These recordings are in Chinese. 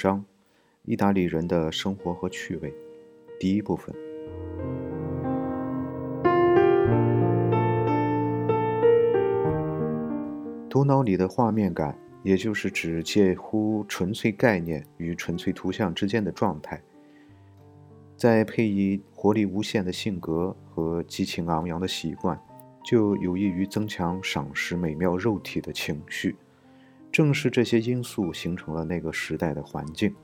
章：意大利人的生活和趣味。第一部分。头脑里的画面感，也就是指介乎纯粹概念与纯粹图像之间的状态，再配以活力无限的性格和激情昂扬的习惯，就有益于增强赏识美妙肉体的情绪。正是这些因素形成了那个时代的环境，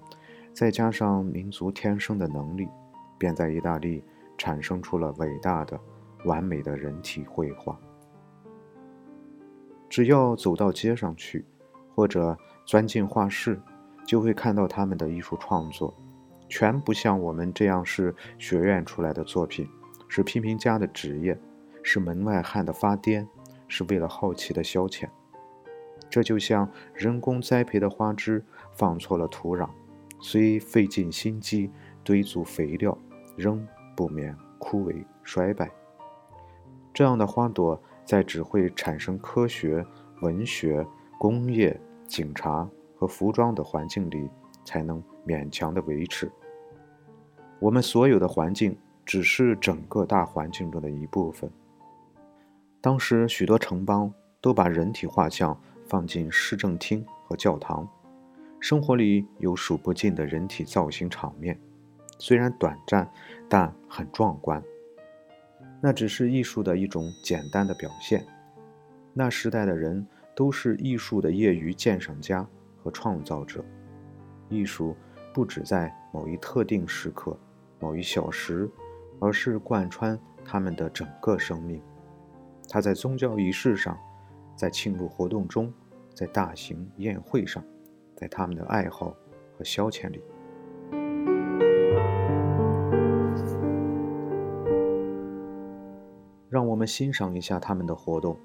再加上民族天生的能力，便在意大利产生出了伟大的、完美的人体绘画。只要走到街上去，或者钻进画室，就会看到他们的艺术创作，全不像我们这样是学院出来的作品，是批评家的职业，是门外汉的发癫，是为了好奇的消遣。这就像人工栽培的花枝放错了土壤，虽费尽心机堆足肥料，仍不免枯萎衰败。这样的花朵在只会产生科学、文学、工业、警察和服装的环境里，才能勉强的维持。我们所有的环境只是整个大环境中的一部分。当时许多城邦都把人体画像。放进市政厅和教堂，生活里有数不尽的人体造型场面，虽然短暂，但很壮观。那只是艺术的一种简单的表现。那时代的人都是艺术的业余鉴赏家和创造者。艺术不只在某一特定时刻、某一小时，而是贯穿他们的整个生命。它在宗教仪式上。在庆祝活动中，在大型宴会上，在他们的爱好和消遣里，让我们欣赏一下他们的活动。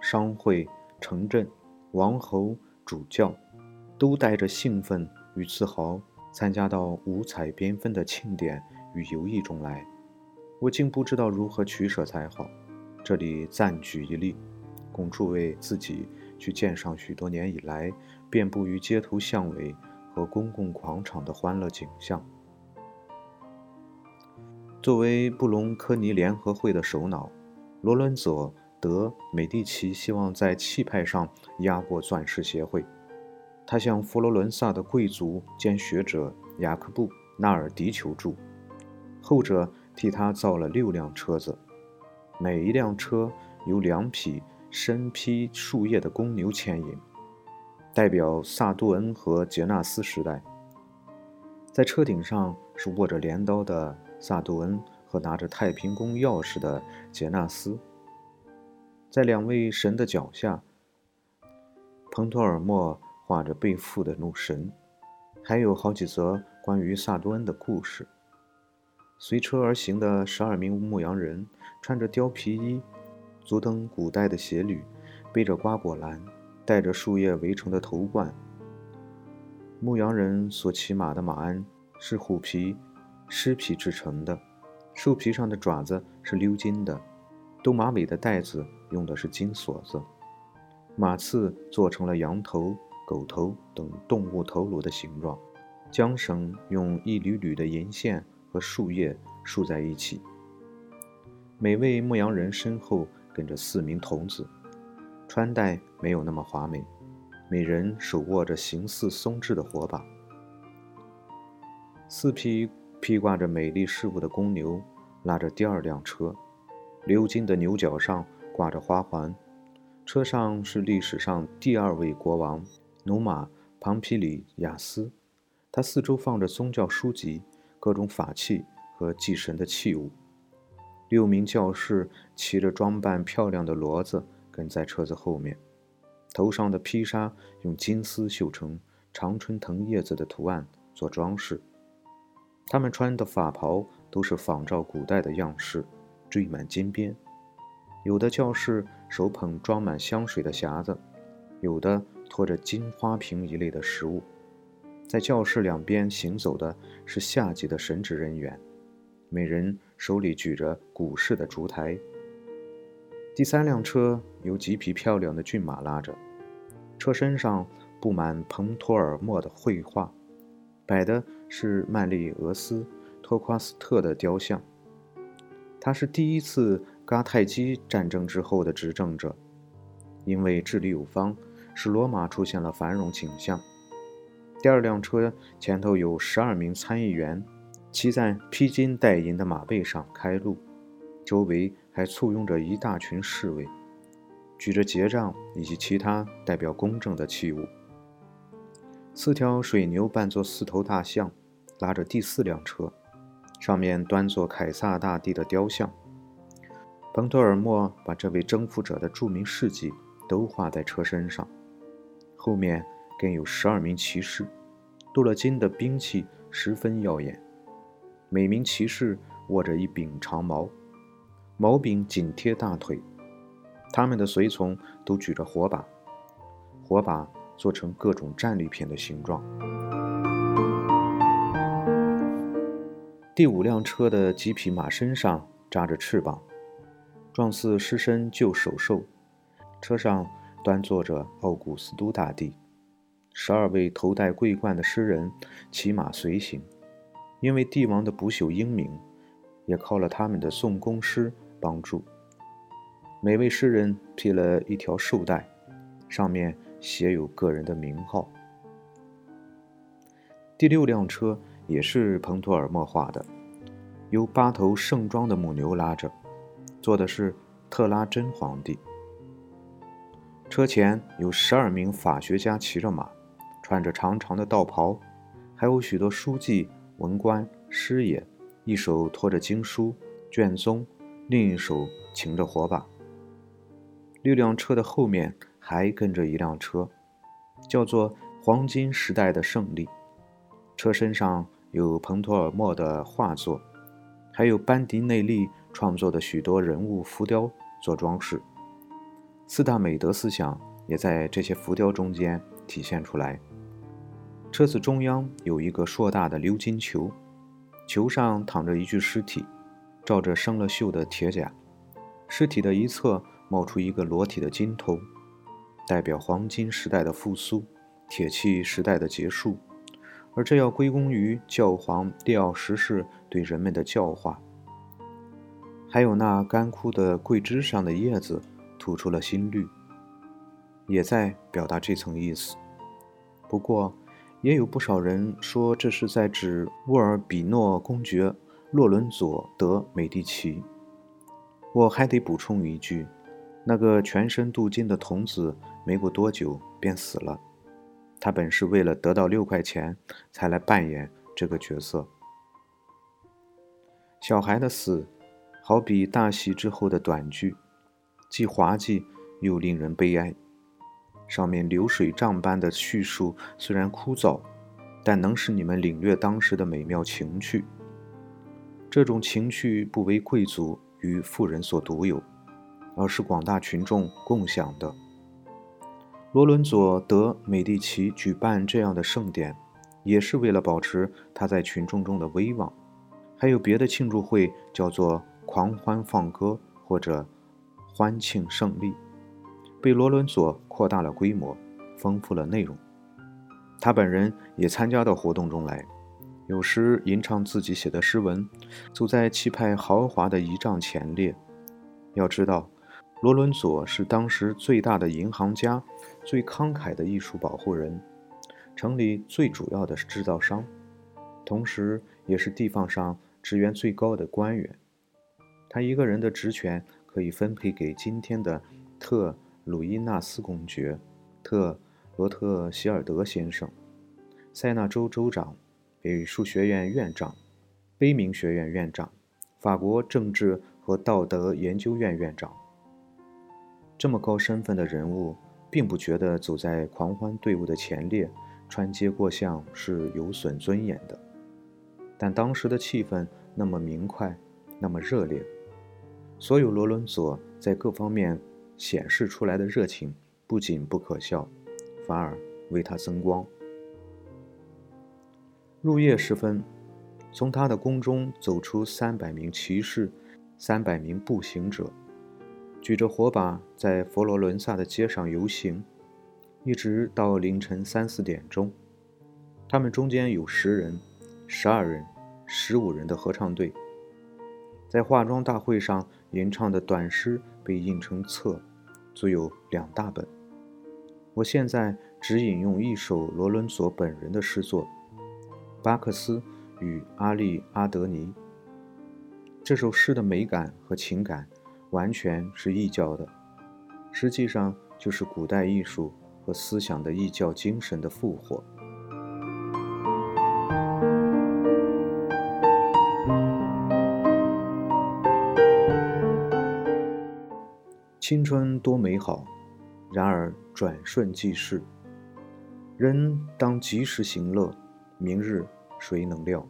商会、城镇、王侯、主教，都带着兴奋与自豪参加到五彩缤纷的庆典与游艺中来。我竟不知道如何取舍才好。这里暂举一例。供诸位自己去鉴赏许多年以来遍布于街头巷尾和公共广场的欢乐景象。作为布隆科尼联合会的首脑，罗伦佐·德·美第奇希望在气派上压过钻石协会。他向佛罗伦萨的贵族兼学者雅克布·纳尔迪求助，后者替他造了六辆车子，每一辆车由两匹。身披树叶的公牛牵引，代表萨杜恩和杰纳斯时代。在车顶上是握着镰刀的萨杜恩和拿着太平宫钥匙的杰纳斯。在两位神的脚下，彭托尔莫画着背负的怒神，还有好几则关于萨杜恩的故事。随车而行的十二名牧羊人穿着貂皮衣。足蹬古代的鞋履，背着瓜果篮，戴着树叶围成的头冠。牧羊人所骑马的马鞍是虎皮、狮皮制成的，兽皮上的爪子是鎏金的，兜马尾的带子用的是金锁子，马刺做成了羊头、狗头等动物头颅的形状，缰绳用一缕缕的银线和树叶束在一起。每位牧羊人身后。跟着四名童子，穿戴没有那么华美，每人手握着形似松枝的火把。四匹披挂着美丽饰物的公牛拉着第二辆车，鎏金的牛角上挂着花环。车上是历史上第二位国王努马庞皮里亚斯，他四周放着宗教书籍、各种法器和祭神的器物。六名教士骑着装扮漂亮的骡子跟在车子后面，头上的披纱用金丝绣成常春藤叶子的图案做装饰。他们穿的法袍都是仿照古代的样式，缀满金边。有的教士手捧装满香水的匣子，有的拖着金花瓶一类的食物。在教室两边行走的是下级的神职人员。每人手里举着古式的烛台。第三辆车由几匹漂亮的骏马拉着，车身上布满蓬托尔莫的绘画，摆的是曼利俄斯·托夸斯特的雕像。他是第一次迦太基战争之后的执政者，因为治理有方，使罗马出现了繁荣景象。第二辆车前头有十二名参议员，骑在披金戴银的马背上开路，周围还簇拥着一大群侍卫，举着结账以及其他代表公正的器物。四条水牛扮作四头大象，拉着第四辆车，上面端坐凯撒大帝的雕像。彭托尔莫把这位征服者的著名事迹都画在车身上，后面更有十二名骑士，镀了金的兵器十分耀眼，每名骑士握着一柄长矛，矛柄紧贴大腿，他们的随从都举着火把，火把。做成各种战利品的形状。第五辆车的几匹马身上扎着翅膀，状似狮身救首兽。车上端坐着奥古斯都大帝，十二位头戴桂冠的诗人骑马随行。因为帝王的不朽英名，也靠了他们的颂功诗帮助。每位诗人披了一条绶带，上面。写有个人的名号。第六辆车也是彭托尔莫画的，由八头盛装的母牛拉着，坐的是特拉真皇帝。车前有十二名法学家骑着马，穿着长长的道袍，还有许多书记、文官、师爷，一手托着经书卷宗，另一手擎着火把。六辆车的后面。还跟着一辆车，叫做“黄金时代的胜利”。车身上有彭托尔莫的画作，还有班迪内利创作的许多人物浮雕做装饰。四大美德思想也在这些浮雕中间体现出来。车子中央有一个硕大的鎏金球，球上躺着一具尸体，罩着生了锈的铁甲，尸体的一侧冒出一个裸体的金头。代表黄金时代的复苏，铁器时代的结束，而这要归功于教皇利奥十世对人们的教化。还有那干枯的桂枝上的叶子吐出了新绿，也在表达这层意思。不过，也有不少人说这是在指沃尔比诺公爵洛伦佐·德·美第奇。我还得补充一句。那个全身镀金的童子，没过多久便死了。他本是为了得到六块钱才来扮演这个角色。小孩的死，好比大戏之后的短剧，既滑稽又令人悲哀。上面流水账般的叙述虽然枯燥，但能使你们领略当时的美妙情趣。这种情趣不为贵族与富人所独有。而是广大群众共享的。罗伦佐·德·美第奇举办这样的盛典，也是为了保持他在群众中的威望。还有别的庆祝会，叫做“狂欢放歌”或者“欢庆胜利”，被罗伦佐扩大了规模，丰富了内容。他本人也参加到活动中来，有时吟唱自己写的诗文，走在气派豪华的仪仗前列。要知道。罗伦佐是当时最大的银行家，最慷慨的艺术保护人，城里最主要的制造商，同时也是地方上职员最高的官员。他一个人的职权可以分配给今天的特鲁伊纳斯公爵、特罗特希尔德先生、塞纳州州长、美术学院院长、悲鸣学院院长、法国政治和道德研究院院长。这么高身份的人物，并不觉得走在狂欢队伍的前列，穿街过巷是有损尊严的。但当时的气氛那么明快，那么热烈，所有罗伦佐在各方面显示出来的热情，不仅不可笑，反而为他增光。入夜时分，从他的宫中走出三百名骑士，三百名步行者。举着火把在佛罗伦萨的街上游行，一直到凌晨三四点钟。他们中间有十人、十二人、十五人的合唱队。在化妆大会上吟唱的短诗被印成册，足有两大本。我现在只引用一首罗伦佐本人的诗作《巴克斯与阿利阿德尼》。这首诗的美感和情感完全是异教的，实际上就是古代艺术和思想的异教精神的复活。青春多美好，然而转瞬即逝。人当及时行乐，明日谁能料？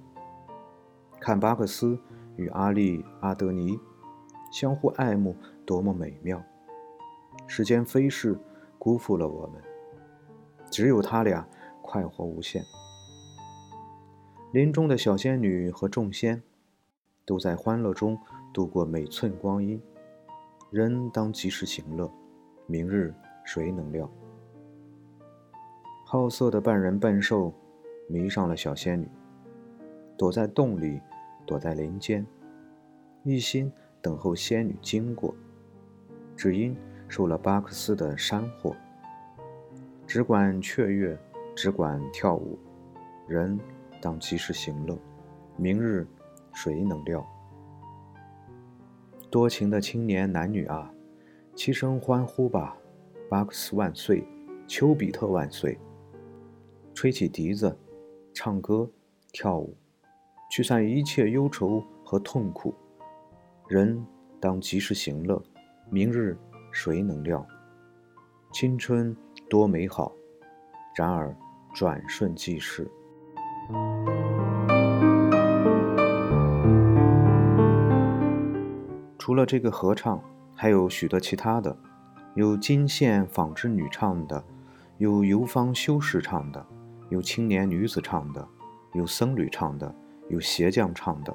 看巴克斯与阿丽阿德尼相互爱慕，多么美妙！时间飞逝，辜负了我们。只有他俩快活无限。林中的小仙女和众仙，都在欢乐中度过每寸光阴。人当及时行乐，明日谁能料？好色的半人半兽迷上了小仙女，躲在洞里，躲在林间，一心等候仙女经过，只因受了巴克斯的山祸。只管雀跃，只管跳舞，人当及时行乐，明日谁能料？多情的青年男女啊，齐声欢呼吧！巴克斯万岁，丘比特万岁！吹起笛子，唱歌，跳舞，驱散一切忧愁和痛苦。人当及时行乐，明日谁能料？青春多美好，然而转瞬即逝。除了这个合唱，还有许多其他的，有金线纺织女唱的，有游方修士唱的，有青年女子唱的，有僧侣唱的，有鞋匠唱的，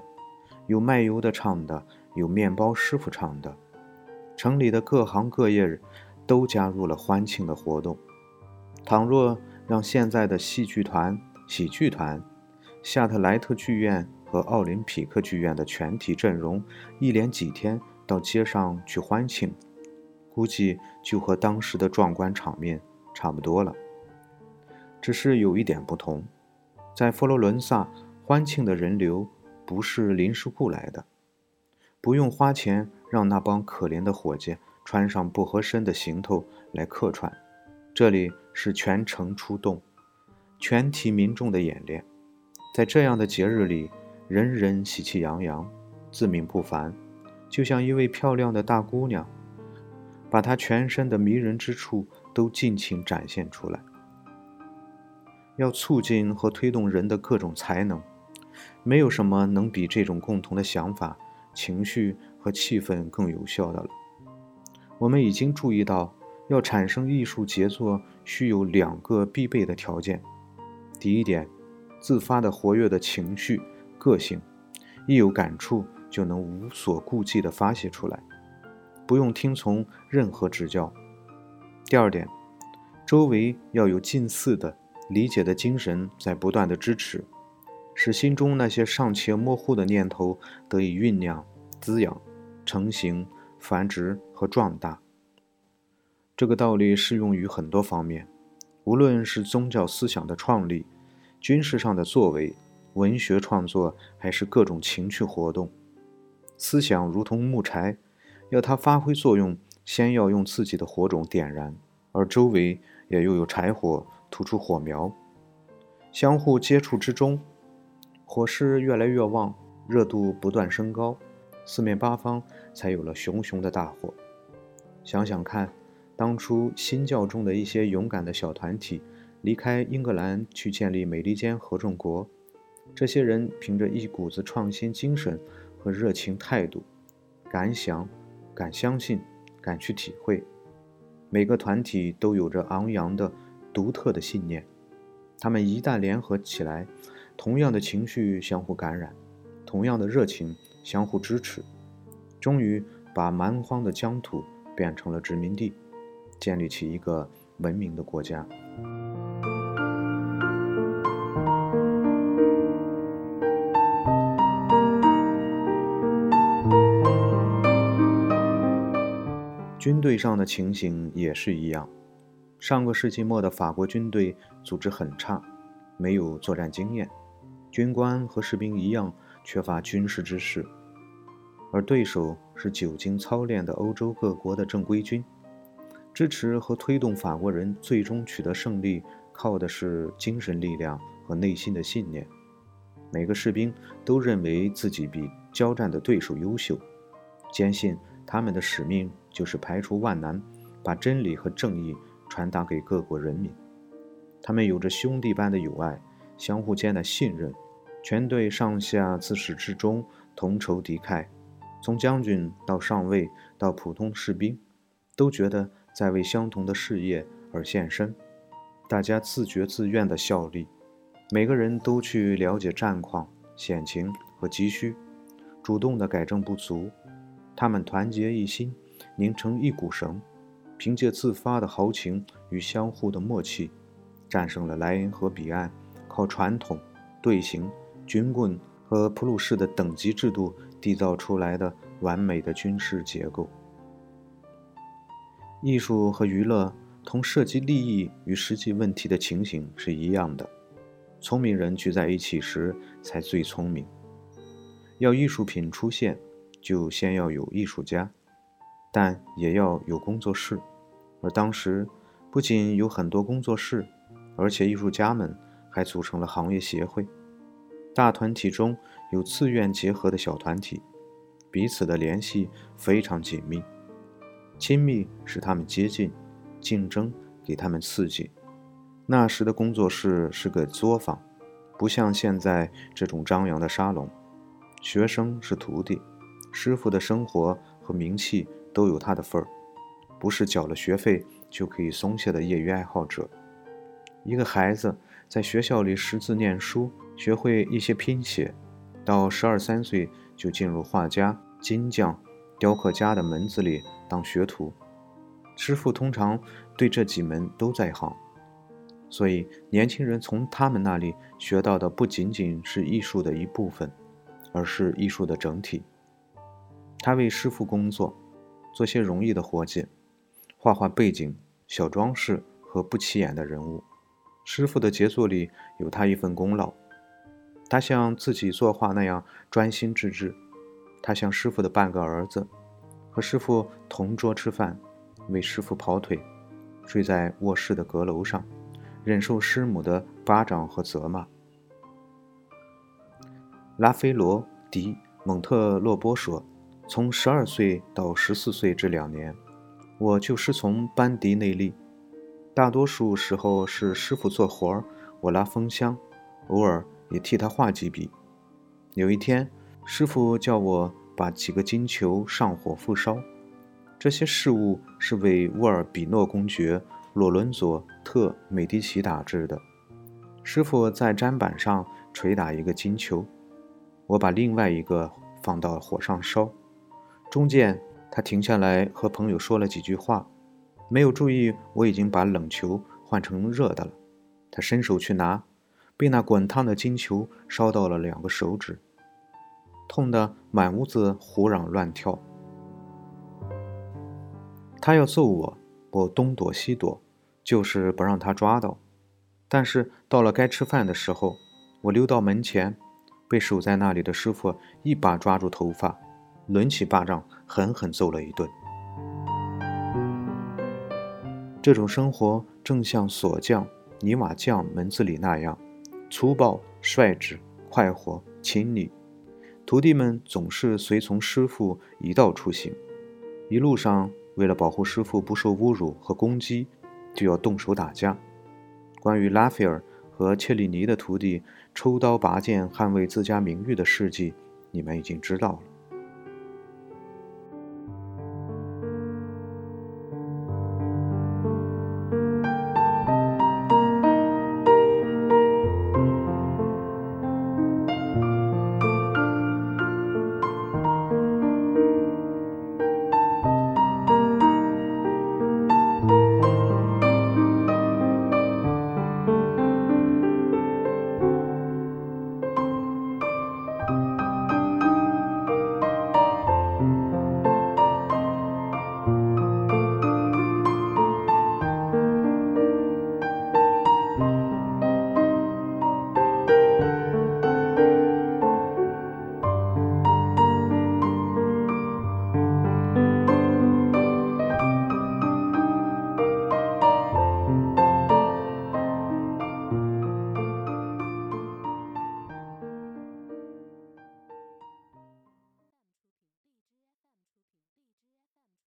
有卖油的唱的，有面包师傅唱的。城里的各行各业都加入了欢庆的活动。倘若让现在的戏剧团、喜剧团、夏特莱特剧院，和奥林匹克剧院的全体阵容，一连几天到街上去欢庆，估计就和当时的壮观场面差不多了。只是有一点不同，在佛罗伦萨欢庆的人流不是临时雇来的，不用花钱让那帮可怜的伙计穿上不合身的行头来客串，这里是全城出动，全体民众的演练，在这样的节日里。人人喜气洋洋，自命不凡，就像一位漂亮的大姑娘，把她全身的迷人之处都尽情展现出来。要促进和推动人的各种才能，没有什么能比这种共同的想法、情绪和气氛更有效的了。我们已经注意到，要产生艺术杰作，需有两个必备的条件。第一点，自发的活跃的情绪。个性，一有感触就能无所顾忌地发泄出来，不用听从任何指教。第二点，周围要有近似的理解的精神在不断的支持，使心中那些尚且模糊的念头得以酝酿、滋养、成型、繁殖和壮大。这个道理适用于很多方面，无论是宗教思想的创立，军事上的作为。文学创作还是各种情趣活动，思想如同木柴，要它发挥作用，先要用自己的火种点燃，而周围也又有柴火突出火苗，相互接触之中，火势越来越旺，热度不断升高，四面八方才有了熊熊的大火。想想看，当初新教中的一些勇敢的小团体离开英格兰去建立美利坚合众国。这些人凭着一股子创新精神和热情态度，敢想、敢相信、敢去体会。每个团体都有着昂扬的、独特的信念。他们一旦联合起来，同样的情绪相互感染，同样的热情相互支持，终于把蛮荒的疆土变成了殖民地，建立起一个文明的国家。军队上的情形也是一样。上个世纪末的法国军队组织很差，没有作战经验，军官和士兵一样缺乏军事知识，而对手是久经操练的欧洲各国的正规军。支持和推动法国人最终取得胜利，靠的是精神力量和内心的信念。每个士兵都认为自己比交战的对手优秀，坚信他们的使命就是排除万难，把真理和正义。传达给各国人民，他们有着兄弟般的友爱，相互间的信任。全队上下自始至终同仇敌忾，从将军到上尉到普通士兵，都觉得在为相同的事业而献身。大家自觉自愿的效力，每个人都去了解战况、险情和急需，主动的改正不足。他们团结一心，拧成一股绳。凭借自发的豪情与相互的默契，战胜了莱茵河彼岸靠传统队形、军棍和普鲁士的等级制度缔造出来的完美的军事结构。艺术和娱乐同涉及利益与实际问题的情形是一样的。聪明人聚在一起时才最聪明。要艺术品出现，就先要有艺术家。但也要有工作室，而当时不仅有很多工作室，而且艺术家们还组成了行业协会。大团体中有自愿结合的小团体，彼此的联系非常紧密，亲密使他们接近，竞争给他们刺激。那时的工作室是个作坊，不像现在这种张扬的沙龙。学生是徒弟，师傅的生活和名气。都有他的份儿，不是缴了学费就可以松懈的业余爱好者。一个孩子在学校里识字念书，学会一些拼写，到十二三岁就进入画家、金匠、雕刻家的门子里当学徒。师傅通常对这几门都在行，所以年轻人从他们那里学到的不仅仅是艺术的一部分，而是艺术的整体。他为师傅工作。做些容易的活计，画画背景、小装饰和不起眼的人物。师傅的杰作里有他一份功劳。他像自己作画那样专心致志。他像师傅的半个儿子，和师傅同桌吃饭，为师傅跑腿，睡在卧室的阁楼上，忍受师母的巴掌和责骂。拉菲罗·迪·蒙特洛波说。从十二岁到十四岁这两年，我就师从班迪内利，大多数时候是师傅做活儿，我拉风箱，偶尔也替他画几笔。有一天，师傅叫我把几个金球上火复烧，这些事物是为沃尔比诺公爵洛伦佐特美第奇打制的。师傅在砧板上捶打一个金球，我把另外一个放到火上烧。中间，他停下来和朋友说了几句话，没有注意我已经把冷球换成热的了。他伸手去拿，被那滚烫的金球烧到了两个手指，痛得满屋子胡嚷乱跳。他要揍我，我东躲西躲，就是不让他抓到。但是到了该吃饭的时候，我溜到门前，被守在那里的师傅一把抓住头发。抡起巴掌，狠狠揍了一顿。这种生活正像锁匠、泥瓦匠门子里那样，粗暴、率直、快活、亲昵。徒弟们总是随从师傅一道出行，一路上为了保护师傅不受侮辱和攻击，就要动手打架。关于拉斐尔和切里尼的徒弟抽刀拔剑捍卫自家名誉的事迹，你们已经知道了。